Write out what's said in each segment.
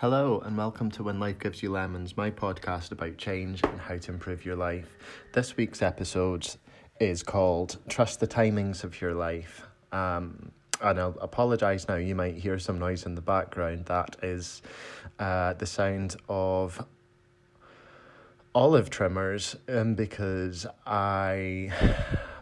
Hello, and welcome to When Life Gives You Lemons, my podcast about change and how to improve your life. This week's episode is called Trust the Timings of Your Life. Um, and I'll apologise now, you might hear some noise in the background. That is uh, the sound of olive trimmers um, because I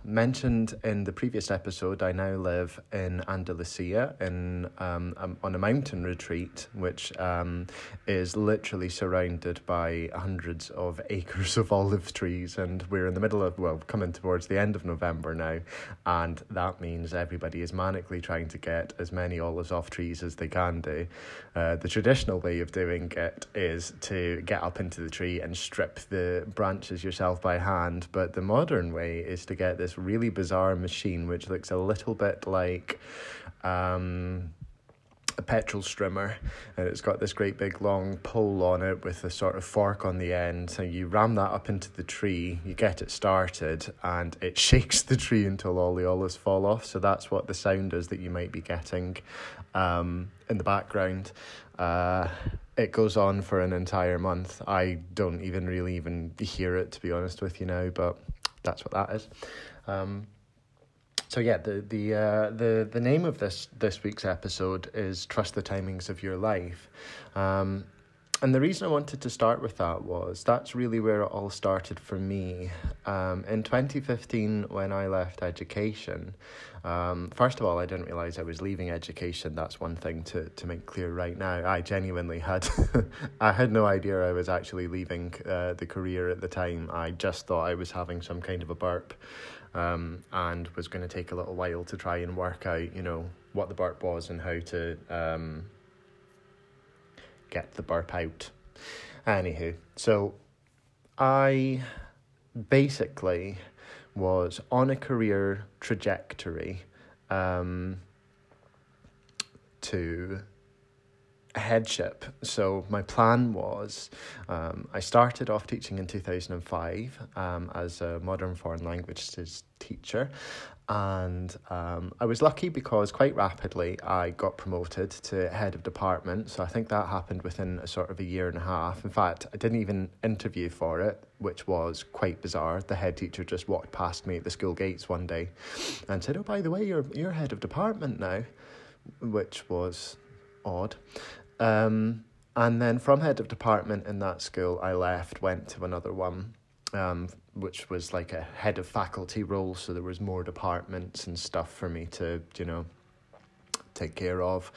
mentioned in the previous episode, I now live in Andalusia in um, um, on a mountain retreat, which um, is literally surrounded by hundreds of acres of olive trees, and we're in the middle of well, coming towards the end of November now, and that means everybody is manically trying to get as many olives off trees as they can do. Uh, the traditional way of doing it is to get up into the tree and strip the branches yourself by hand, but the modern way is to get this really bizarre machine which looks a little bit like um, a petrol strimmer and it's got this great big long pole on it with a sort of fork on the end. So you ram that up into the tree you get it started and it shakes the tree until all the olives fall off. So that's what the sound is that you might be getting um, in the background. Uh, it goes on for an entire month. I don't even really even hear it to be honest with you now but that's what that is um, so yeah, the the uh, the the name of this this week's episode is "Trust the Timings of Your Life," um, and the reason I wanted to start with that was that's really where it all started for me. Um, in twenty fifteen, when I left education, um, first of all, I didn't realize I was leaving education. That's one thing to to make clear right now. I genuinely had I had no idea I was actually leaving uh, the career at the time. I just thought I was having some kind of a burp um, and was going to take a little while to try and work out, you know, what the burp was and how to um, get the burp out. Anywho, so I basically was on a career trajectory um, to headship. So my plan was, um, I started off teaching in two thousand and five um, as a modern foreign languages teacher, and um, I was lucky because quite rapidly I got promoted to head of department. So I think that happened within a sort of a year and a half. In fact, I didn't even interview for it, which was quite bizarre. The head teacher just walked past me at the school gates one day, and said, "Oh, by the way, you're you're head of department now," which was odd. Um, and then from head of department in that school, I left, went to another one, um, which was like a head of faculty role. So there was more departments and stuff for me to, you know, take care of.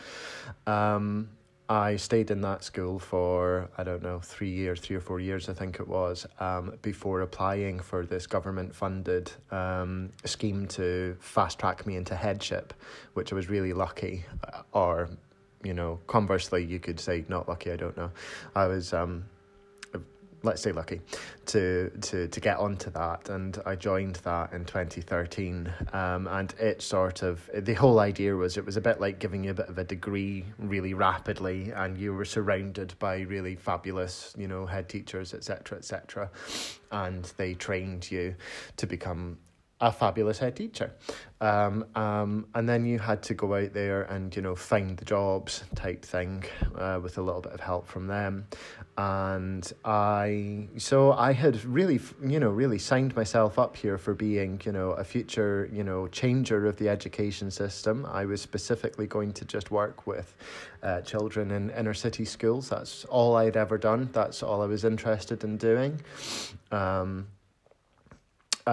Um, I stayed in that school for, I don't know, three years, three or four years, I think it was, um, before applying for this government funded um, scheme to fast track me into headship, which I was really lucky, uh, or you know, conversely, you could say not lucky. I don't know. I was, um, let's say, lucky to to to get onto that, and I joined that in twenty thirteen. Um, and it sort of the whole idea was it was a bit like giving you a bit of a degree really rapidly, and you were surrounded by really fabulous, you know, head teachers, etc., etc., and they trained you to become a fabulous head teacher. Um, um, and then you had to go out there and, you know, find the jobs type thing uh, with a little bit of help from them. And I, so I had really, you know, really signed myself up here for being, you know, a future, you know, changer of the education system. I was specifically going to just work with uh, children in inner city schools. That's all I'd ever done. That's all I was interested in doing. Um,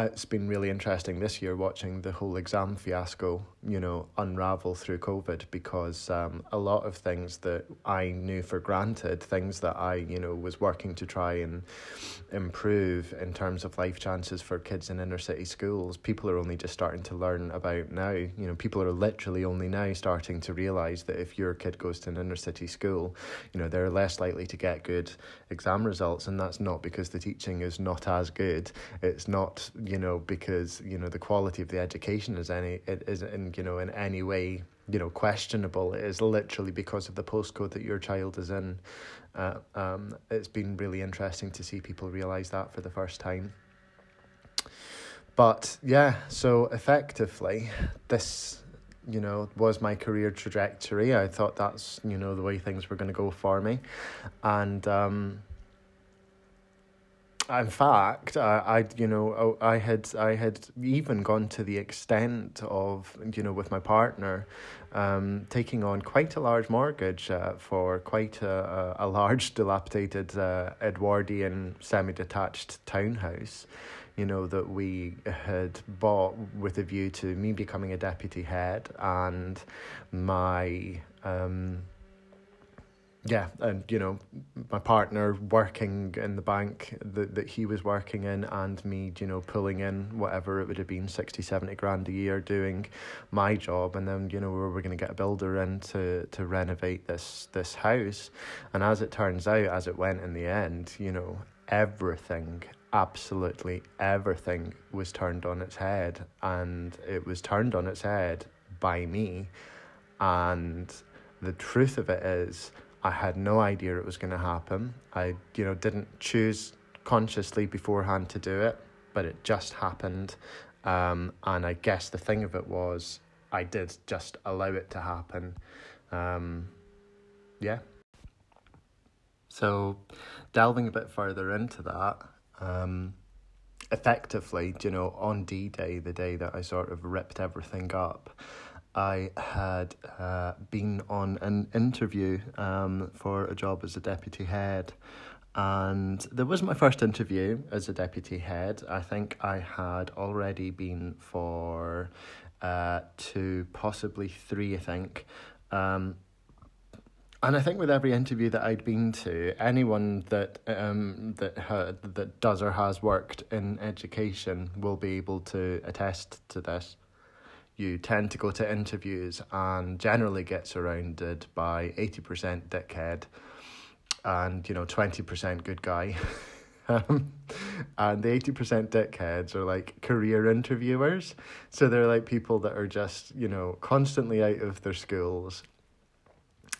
it's been really interesting this year watching the whole exam fiasco, you know, unravel through COVID because um, a lot of things that I knew for granted, things that I, you know, was working to try and improve in terms of life chances for kids in inner city schools, people are only just starting to learn about now. You know, people are literally only now starting to realize that if your kid goes to an inner city school, you know, they're less likely to get good exam results. And that's not because the teaching is not as good. It's not, you know, because, you know, the quality of the education is any, it is in, you know, in any way you know questionable it is literally because of the postcode that your child is in uh, um, it's been really interesting to see people realize that for the first time. But yeah, so effectively, this you know, was my career trajectory. I thought that's, you know, the way things were going to go for me. And, um, in fact, I, I, you know, I had, I had even gone to the extent of, you know, with my partner, um, taking on quite a large mortgage uh, for quite a, a, large, dilapidated uh, Edwardian semi-detached townhouse you know, that we had bought with a view to me becoming a deputy head and my, um, yeah, and you know, my partner working in the bank that, that he was working in, and me, you know, pulling in whatever it would have been 60, 70 grand a year doing my job. And then, you know, we were going to get a builder in to, to renovate this, this house. And as it turns out, as it went in the end, you know, everything absolutely everything was turned on its head and it was turned on its head by me and the truth of it is I had no idea it was going to happen. I you know didn't choose consciously beforehand to do it, but it just happened. Um, and I guess the thing of it was I did just allow it to happen. Um, yeah. So, delving a bit further into that, um, effectively, you know, on D Day, the day that I sort of ripped everything up, I had uh, been on an interview um, for a job as a deputy head. And there was my first interview as a deputy head. I think I had already been for uh, two, possibly three, I think. Um, and I think with every interview that I'd been to, anyone that um that ha- that does or has worked in education will be able to attest to this. You tend to go to interviews and generally get surrounded by eighty percent dickhead, and you know twenty percent good guy. Um, and the 80% dickheads are like career interviewers. So they're like people that are just, you know, constantly out of their schools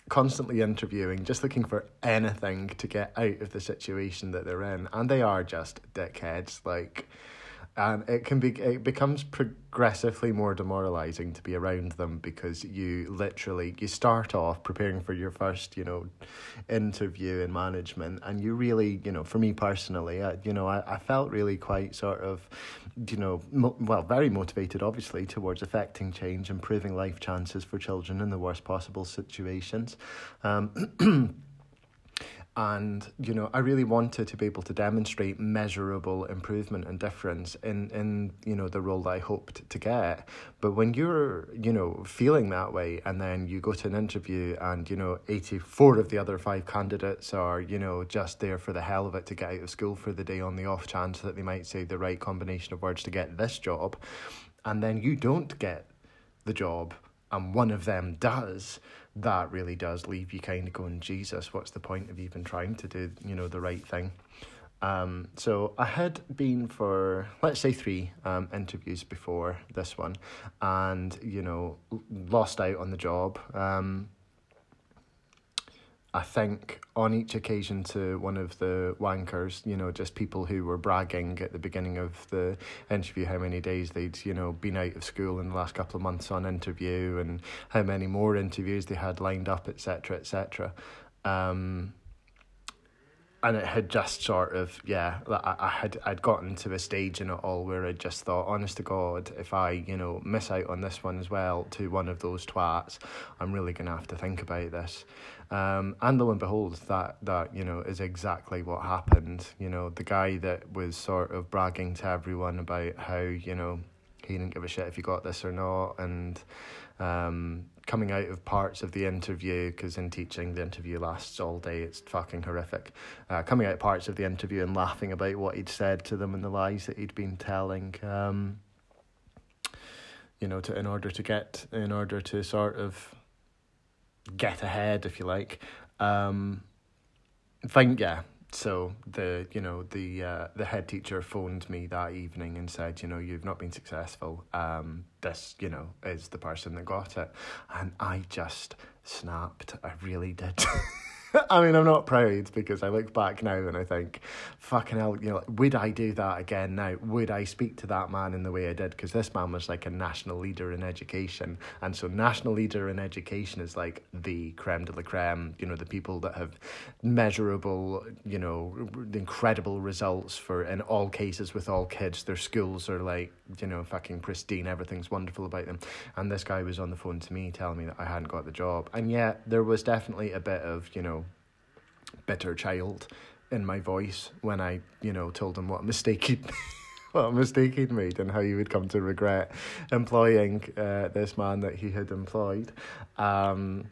constantly interviewing, just looking for anything to get out of the situation that they're in, and they are just dickheads. Like, and it can be it becomes progressively more demoralizing to be around them because you literally you start off preparing for your first you know interview in management and you really you know for me personally I, you know I, I felt really quite sort of you know mo- well very motivated obviously towards affecting change improving life chances for children in the worst possible situations. Um and you know I really wanted to be able to demonstrate measurable improvement and difference in in you know the role that I hoped to get. But when you're you know feeling that way and then you go to an interview and you know 84 of the other five candidates are you know just there for the hell of it to get out of school for the day on the off chance that they might say the right combination of words to get this job and then you don't get the job and one of them does that really does leave you kind of going, Jesus, what's the point of even trying to do, you know, the right thing? Um, so I had been for let's say three um, interviews before this one, and you know lost out on the job. Um, I think on each occasion to one of the wankers, you know, just people who were bragging at the beginning of the interview how many days they'd, you know, been out of school in the last couple of months on interview and how many more interviews they had lined up, etc., etc. Um, and it had just sort of yeah I, I had I'd gotten to a stage in it all where I just thought honest to God if I you know miss out on this one as well to one of those twats I'm really gonna have to think about this. Um, and lo and behold that that you know is exactly what happened. You know the guy that was sort of bragging to everyone about how you know he didn't give a shit if he got this or not and um, coming out of parts of the interview, because in teaching the interview lasts all day, it's fucking horrific. Uh, coming out parts of the interview and laughing about what he'd said to them and the lies that he'd been telling. Um, you know, to in order to get, in order to sort of get ahead, if you like. Um, think, yeah, so the you know the uh, the head teacher phoned me that evening and said you know you've not been successful. Um this you know is the person that got it. And i just snapped. I really did I mean, I'm not proud because I look back now and I think, fucking hell, you know, would I do that again now? Would I speak to that man in the way I did? Because this man was like a national leader in education. And so, national leader in education is like the creme de la creme, you know, the people that have measurable, you know, incredible results for, in all cases, with all kids. Their schools are like, you know, fucking pristine. Everything's wonderful about them. And this guy was on the phone to me telling me that I hadn't got the job. And yet, there was definitely a bit of, you know, bitter child in my voice when I, you know, told him what mistake he'd what mistake he'd made and how he would come to regret employing uh, this man that he had employed. Um,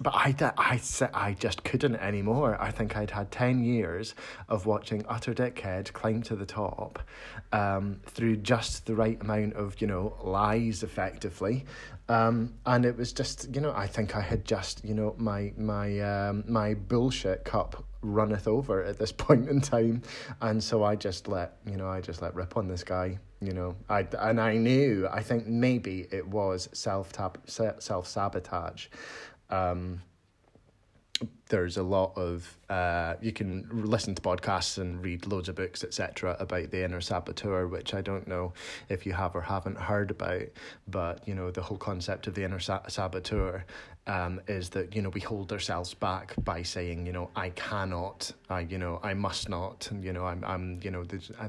but I, I, I just couldn't anymore. I think I'd had 10 years of watching utter dickhead climb to the top um, through just the right amount of, you know, lies effectively. Um, and it was just, you know, I think I had just, you know, my, my, um, my bullshit cup runneth over at this point in time. And so I just let, you know, I just let rip on this guy, you know, I, and I knew, I think maybe it was self self sabotage um, there's a lot of uh, you can listen to podcasts and read loads of books etc about the inner saboteur which i don't know if you have or haven't heard about but you know the whole concept of the inner sa- saboteur um, is that you know we hold ourselves back by saying you know I cannot I you know I must not you know I'm I'm you know this, uh,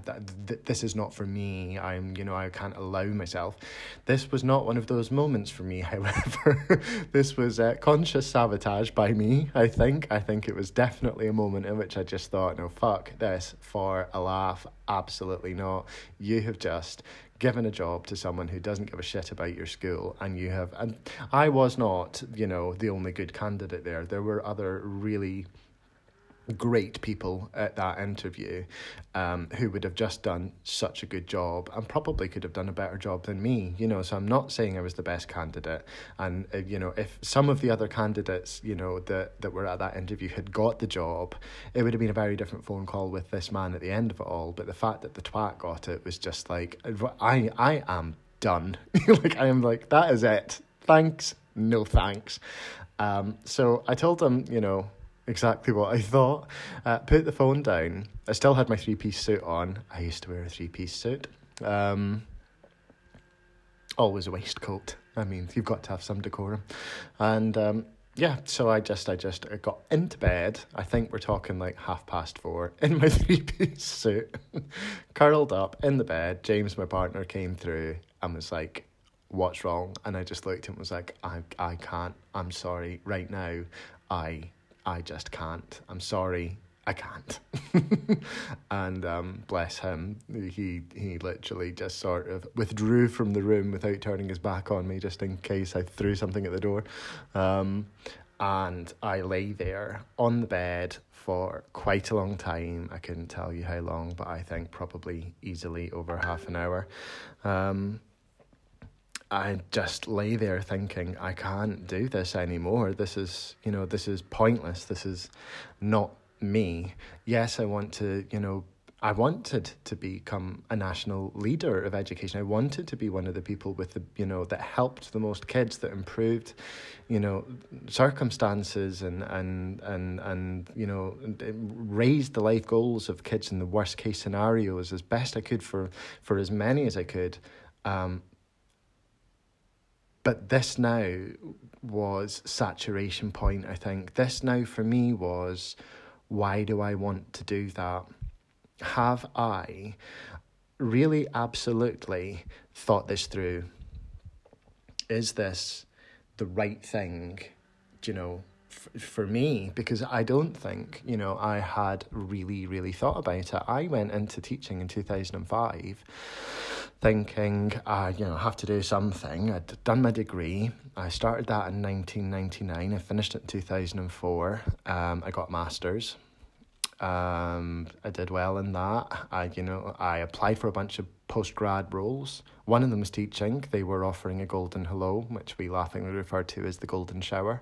this is not for me. I'm you know I can't allow myself. This was not one of those moments for me however. This was uh, conscious sabotage by me I think. I think it was definitely a moment in which I just thought no fuck this for a laugh. Absolutely not. You have just given a job to someone who doesn't give a shit about your school and you have and I was not, you know, the only good candidate there. There were other really great people at that interview um, who would have just done such a good job and probably could have done a better job than me you know so i'm not saying i was the best candidate. And uh, you know if some of the other candidates you know that that were at that interview had got the job it would have been a very different phone call with this man at the end of it all. But the fact that the twat got it was just like i i am done. Like i am like that is it. Thanks. No thanks. Um, so I told him, you know, exactly what I thought. Uh, put the phone down. I still had my three piece suit on. I used to wear a three piece suit. Um, always a waistcoat. I mean, you've got to have some decorum. And um, yeah, so I just I just I got into bed. I think we're talking like half past four in my three piece suit, curled up in the bed. James, my partner, came through and was like, "What's wrong?" And I just looked and was like, "I I can't. I'm sorry. Right now, I I just can't. I'm sorry. I can't. and um, bless him, he he literally just sort of withdrew from the room without turning his back on me, just in case I threw something at the door. Um, and I lay there on the bed for quite a long time. I couldn't tell you how long, but I think probably easily over half an hour. Um, I just lay there thinking, I can't do this anymore. This is, you know, this is pointless. This is not me. Yes, I want to, you know, I wanted to become a national leader of education. I wanted to be one of the people with the, you know, that helped the most kids, that improved, you know, circumstances and and and and you know, raised the life goals of kids in the worst case scenarios as best I could for for as many as I could. Um, but this now was saturation point i think. This now for me was why do i want to do that? Have i really absolutely thought this through? Is this the right thing? Do you know f- for me because i don't think you know i had really really thought about it i went into teaching in 2005 thinking, uh, you know, I have to do something. I'd done my degree. I started that in 1999. I finished it in 2004. Um, I got masters. Um, I did well in that. I, you know, I applied for a bunch of post grad roles. One of them was teaching. They were offering a golden hello, which we laughingly refer to as the golden shower,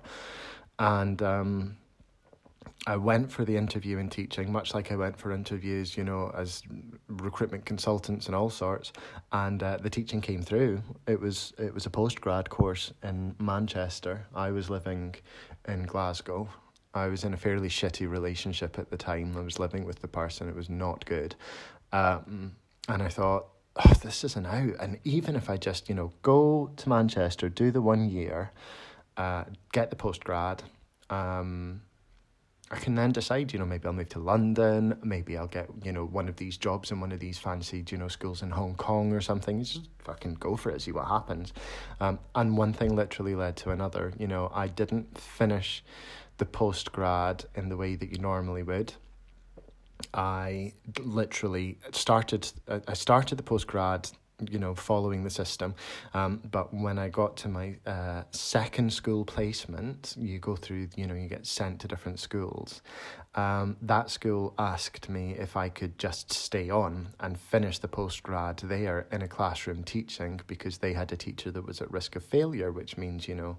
and um, I went for the interview in teaching, much like I went for interviews, you know, as recruitment consultants and all sorts. And uh, the teaching came through. It was it was a post grad course in Manchester. I was living in Glasgow, I was in a fairly shitty relationship at the time. I was living with the person, it was not good. Um, and I thought, oh, this isn't out. And even if I just, you know, go to Manchester, do the one year, uh, get the post grad, um, I can then decide, you know, maybe I'll move to London, maybe I'll get, you know, one of these jobs in one of these fancy, you know, schools in Hong Kong or something. Just fucking go for it, see what happens. Um, and one thing literally led to another. You know, I didn't finish the post grad in the way that you normally would. I literally started. I started the post grad you know, following the system. Um, but when I got to my uh, second school placement, you go through, you know, you get sent to different schools. Um, that school asked me if I could just stay on and finish the postgrad there in a classroom teaching because they had a teacher that was at risk of failure, which means, you know,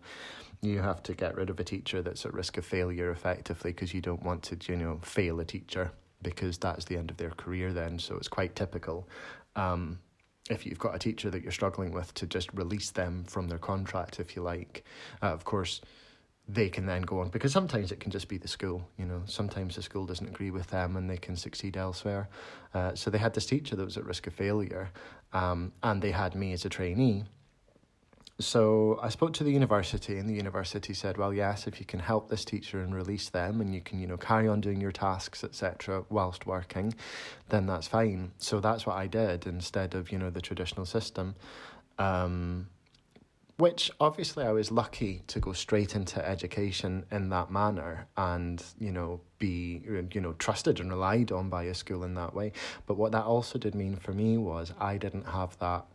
you have to get rid of a teacher that's at risk of failure effectively because you don't want to, you know, fail a teacher because that's the end of their career then. So it's quite typical. Um, if you've got a teacher that you're struggling with to just release them from their contract if you like. Uh, of course they can then go on because sometimes it can just be the school you know. Sometimes the school doesn't agree with them and they can succeed elsewhere. Uh, so they had this teacher that was at risk of failure um, and they had me as a trainee so I spoke to the university, and the university said, "Well, yes, if you can help this teacher and release them, and you can, you know, carry on doing your tasks, etc., whilst working, then that's fine." So that's what I did instead of, you know, the traditional system. Um, which obviously I was lucky to go straight into education in that manner and you know be you know trusted and relied on by a school in that way but what that also did mean for me was I didn't have that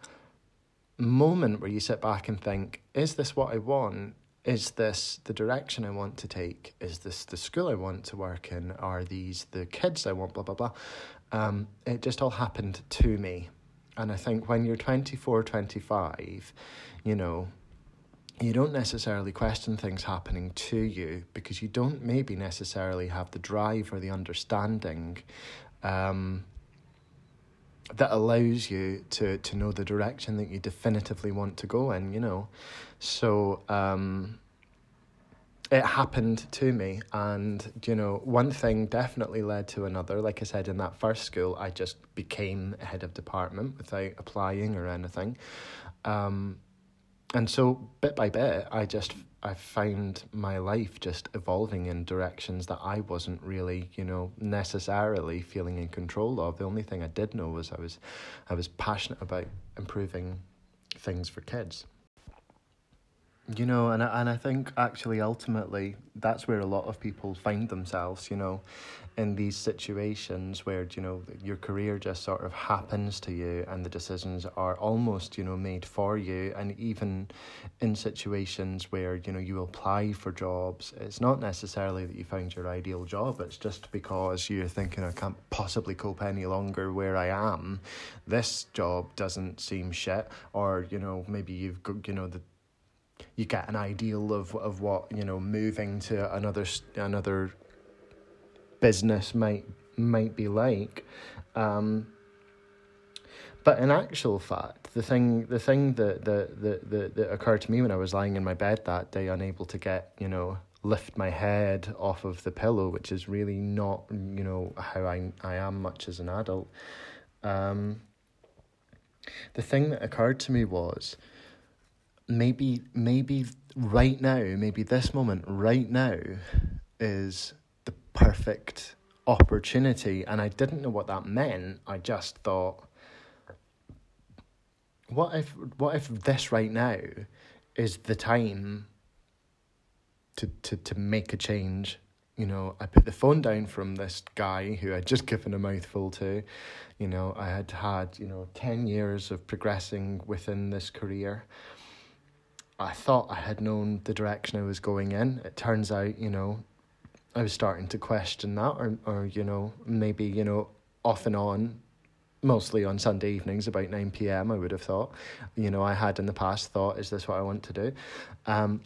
moment where you sit back and think, is this what I want? Is this the direction I want to take? Is this the school I want to work in? Are these the kids I want? Blah, blah, blah. Um, it just all happened to me. And I think when you're 24, 25, you know, you don't necessarily question things happening to you because you don't maybe necessarily have the drive or the understanding um, that allows you to to know the direction that you definitively want to go in you know? So um it happened to me and you know one thing definitely led to another. Like i said in that first school i just became head of department without applying or anything. Um and so bit by bit i just I found my life just evolving in directions that I wasn't really, you know, necessarily feeling in control of. The only thing I did know was I was I was passionate about improving things for kids. You know, and I, and I think actually ultimately that's where a lot of people find themselves, you know, in these situations where, you know, your career just sort of happens to you and the decisions are almost, you know, made for you. And even in situations where, you know, you apply for jobs, it's not necessarily that you found your ideal job, it's just because you're thinking, I can't possibly cope any longer where I am. This job doesn't seem shit. Or, you know, maybe you've got, you know, the you get an ideal of of what you know moving to another another business might might be like. Um, but in actual fact, the thing the thing that, that, that, that, that occurred to me when I was lying in my bed that day, unable to get, you know, lift my head off of the pillow, which is really not, you know, how I, I am much as an adult. Um, the thing that occurred to me was maybe maybe right now, maybe this moment right now is the perfect opportunity. And I didn't know what that meant. I just thought, what if what if this right now is the time to to, to make a change? You know, I put the phone down from this guy who I'd just given a mouthful to. You know, I had had, you know, 10 years of progressing within this career. I thought I had known the direction I was going in. It turns out, you know, I was starting to question that, or, or you know, maybe, you know, off and on, mostly on Sunday evenings about 9 p.m., I would have thought. You know, I had in the past thought, is this what I want to do? Um,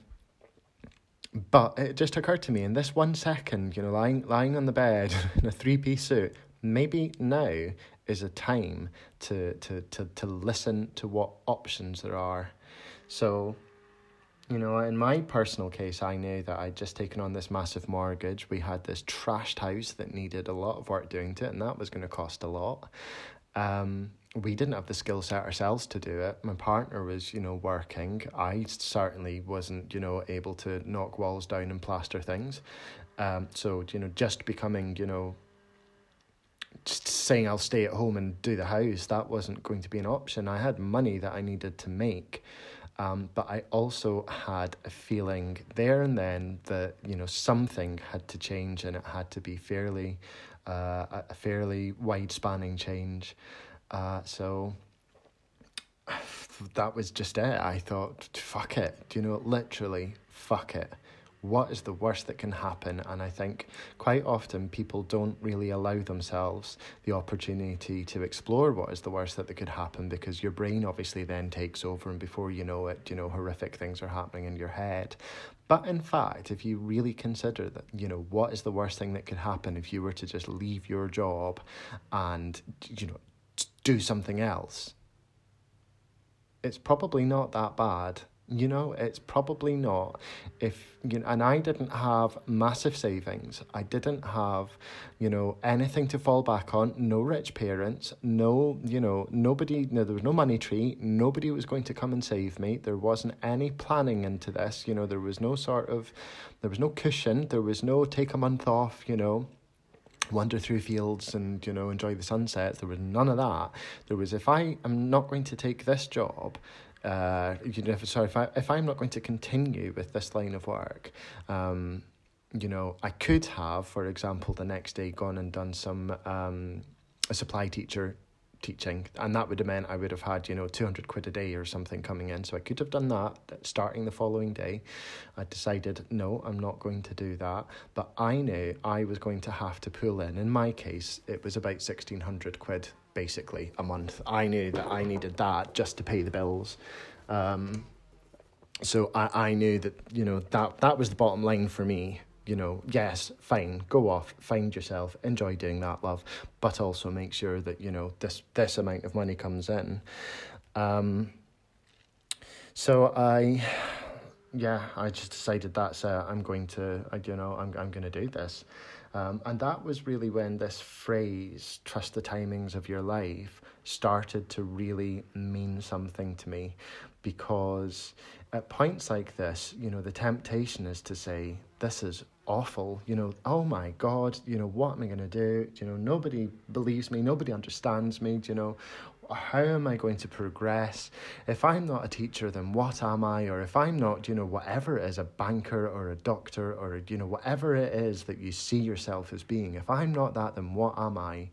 but it just occurred to me in this one second, you know, lying, lying on the bed in a three piece suit, maybe now is a time to, to, to, to listen to what options there are. So, you know, in my personal case, I knew that I'd just taken on this massive mortgage. We had this trashed house that needed a lot of work doing to it, and that was going to cost a lot. Um, we didn't have the skill set ourselves to do it. My partner was, you know, working. I certainly wasn't, you know, able to knock walls down and plaster things. Um, so, you know, just becoming, you know, just saying I'll stay at home and do the house, that wasn't going to be an option. I had money that I needed to make. Um, but I also had a feeling there and then that you know something had to change and it had to be fairly uh, a fairly wide spanning change. Uh, so that was just it. I thought, fuck it. Do you know, literally, fuck it what is the worst that can happen? And I think quite often people don't really allow themselves the opportunity to explore what is the worst that, could happen because your brain obviously then takes over, and before you know it, you know, horrific things are happening in your head. But in fact, if you really consider that, you know, what is the worst thing that could happen if you were to just leave your job and, you know, do something else? It's probably not that bad you know, it's probably not. If you know, and I didn't have massive savings. I didn't have, you know, anything to fall back on. No rich parents. No, you know, nobody. No, there was no money tree. Nobody was going to come and save me. There wasn't any planning into this. You know, there was no sort of, there was no cushion. There was no take a month off. You know wander through fields and you know enjoy the sunsets there was none of that there was if i am not going to take this job uh, you know, if, sorry, if, I, if I'm not going to continue with this line of work, um, you know, I could have, for example, the next day gone and done some um, a supply teacher teaching, and that would have meant I would have had you know two hundred quid a day or something coming in. So I could have done that starting the following day. I decided no, I'm not going to do that. But I knew I was going to have to pull in. In my case, it was about sixteen hundred quid basically a month. I knew that I needed that just to pay the bills. Um, so I, I knew that you know that that was the bottom line for me you know, yes, fine, go off, find yourself, enjoy doing that, love, but also make sure that you know this this amount of money comes in. Um, so I, yeah, I just decided that's I'm going to, I, you know, I'm I'm going to do this, um, and that was really when this phrase "trust the timings of your life" started to really mean something to me, because at points like this, you know, the temptation is to say, "This is awful. You know, oh my God, you know, what am I going to do? You know, nobody believes me, nobody understands me. You know, how am I going to progress? If I'm not a teacher, then what am I? Or if I'm not, you know, whatever it is, a banker or a doctor or, you know, whatever it is that you see yourself as being, if I'm not that, then what am I?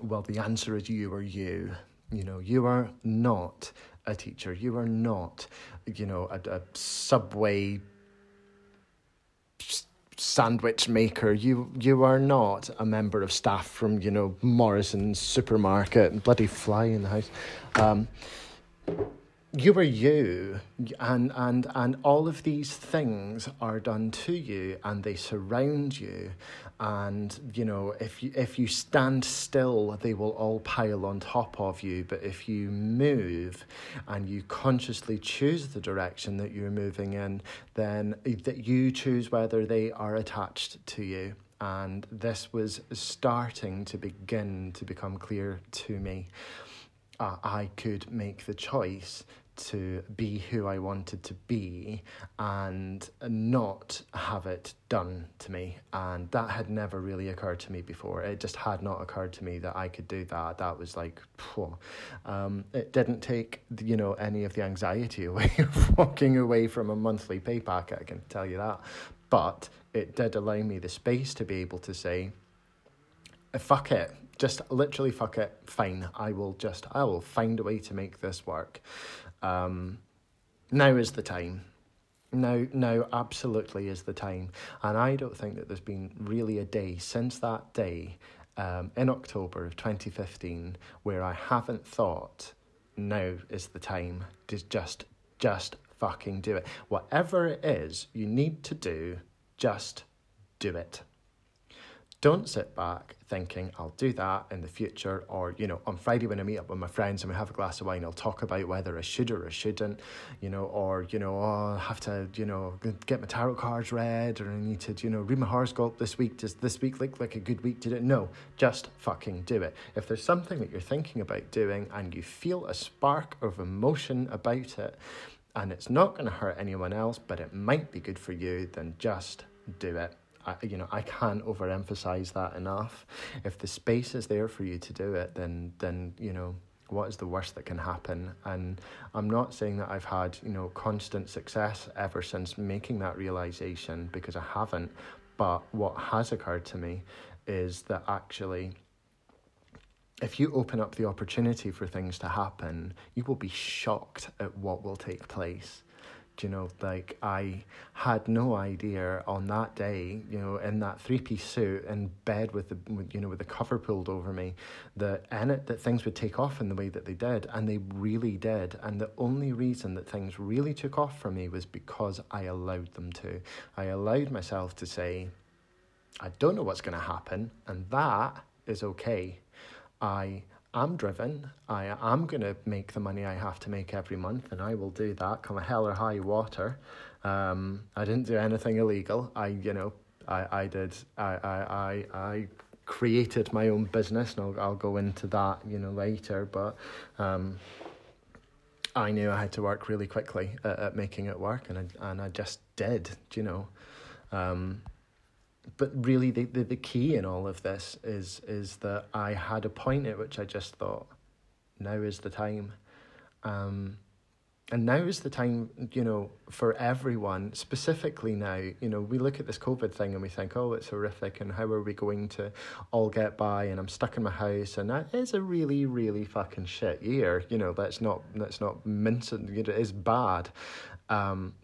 Well, the answer is you are you. You know, you are not a teacher. You are not, you know, a, a subway sandwich maker. You you are not a member of staff from you know Morrison's supermarket and bloody fly in the house. Um, you are you and and and all of these things are done to you and they surround you and you know if you if you stand still they will all pile on top of you. But if you move and you consciously choose the direction that you're moving in then that you choose whether they are attached to you. And this was starting to begin to become clear to me. Uh, I could make the choice to be who I wanted to be and not have it done to me. And that had never really occurred to me before. It just had not occurred to me that I could do that. That was like, um, it didn't take, you know, any of the anxiety away of walking away from a monthly pay packet, I can tell you that. But it did allow me the space to be able to say, fuck it, just literally fuck it fine i will just i will find a way to make this work um, now is the time. Now, now, absolutely is the time. And I don't think that there's been really a day since that day um, in October of 2015 where I haven't thought, now is the time to just, just fucking do it. Whatever it is you need to do, just do it. Don't sit back, thinking I'll do that in the future, or you know, on Friday when I meet up with my friends and we have a glass of wine, I'll talk about whether I should or I shouldn't, you know, or you know, oh, I have to, you know, get my tarot cards read, or I need to, you know, read my horoscope this week. Does this week look like a good week to do it? No, just fucking do it. If there's something that you're thinking about doing and you feel a spark of emotion about it, and it's not going to hurt anyone else, but it might be good for you, then just do it. I, you know, I can't overemphasize that enough. If the space is there for you to do it, then then you know what is the worst that can happen? And I'm not saying that I've had you know constant success ever since making that realization because I haven't. But what has occurred to me is that actually if you open up the opportunity for things to happen, you will be shocked at what will take place you know, like I had no idea on that day, you know, in that three piece suit in bed with the, you know, with the cover pulled over me, that in it that things would take off in the way that they did, and they really did. And the only reason that things really took off for me was because I allowed them to. I allowed myself to say, I don't know what's going to happen, and that is okay. I I'm driven. I am going to make the money I have to make every month, and I will do that, come a hell or high water. Um, I didn't do anything illegal. I, you know, I, I did. I, I, I, I created my own business, and I'll, I'll go into that, you know, later. But um, I knew I had to work really quickly at, at making it work, and I, and I just did. You know. Um, but really the, the, the key in all of this is is that I had a point at which I just thought, now is the time. Um, and now is the time, you know, for everyone, specifically now, you know, we look at this COVID thing and we think, oh, it's horrific and how are we going to all get by and I'm stuck in my house and that is a really, really fucking shit year. You know, let's not let's not mince it, it is bad. Um,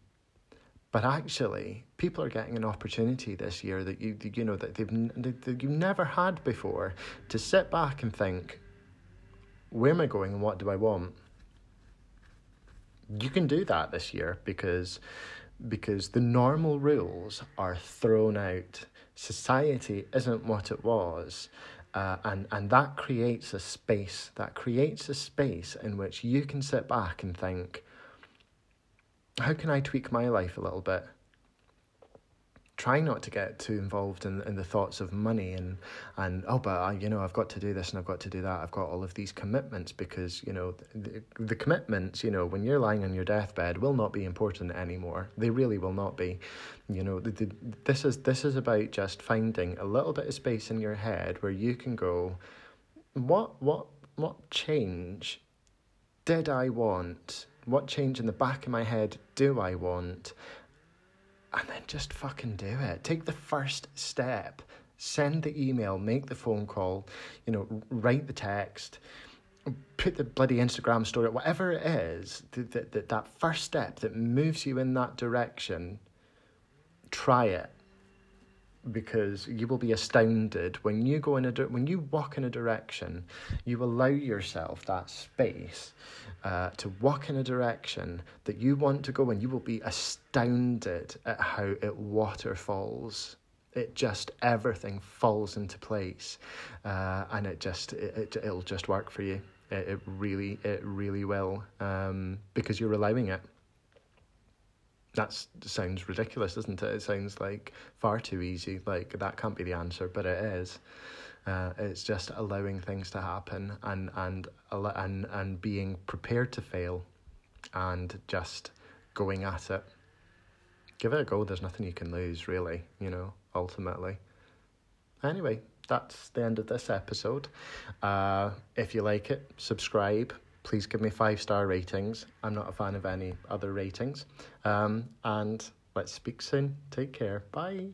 but actually, people are getting an opportunity this year that you you know that they've that you've never had before to sit back and think, where am I going and what do I want? You can do that this year because because the normal rules are thrown out. Society isn't what it was. Uh, and and that creates a space that creates a space in which you can sit back and think how can I tweak my life a little bit? Try not to get too involved in, in the thoughts of money and, and oh, but I, you know, I've got to do this and I've got to do that. I've got all of these commitments because, you know, the, the commitments, you know, when you're lying on your deathbed will not be important anymore. They really will not be. You know, the, the, this is this is about just finding a little bit of space in your head where you can go, what what what change did I want what change in the back of my head do I want? And then just fucking do it. Take the first step. Send the email, make the phone call, you know, write the text, put the bloody Instagram story, whatever it is, that, that, that first step that moves you in that direction, try it because you will be astounded. When you go in a when you walk in a direction you allow yourself that space uh, to walk in a direction that you want to go in you will be astounded at how it waterfalls. It just everything falls into place uh, and it just it, it, it'll just work for you. It, it really it really will um, because you're allowing it that sounds ridiculous, doesn't it? It sounds like far too easy. Like that can't be the answer, but it is. Uh, it's just allowing things to happen and and and and being prepared to fail, and just going at it. Give it a go. There's nothing you can lose, really. You know, ultimately. Anyway, that's the end of this episode. Uh, if you like it, subscribe Please give me five star ratings. I'm not a fan of any other ratings. Um, and let's speak soon. Take care. Bye.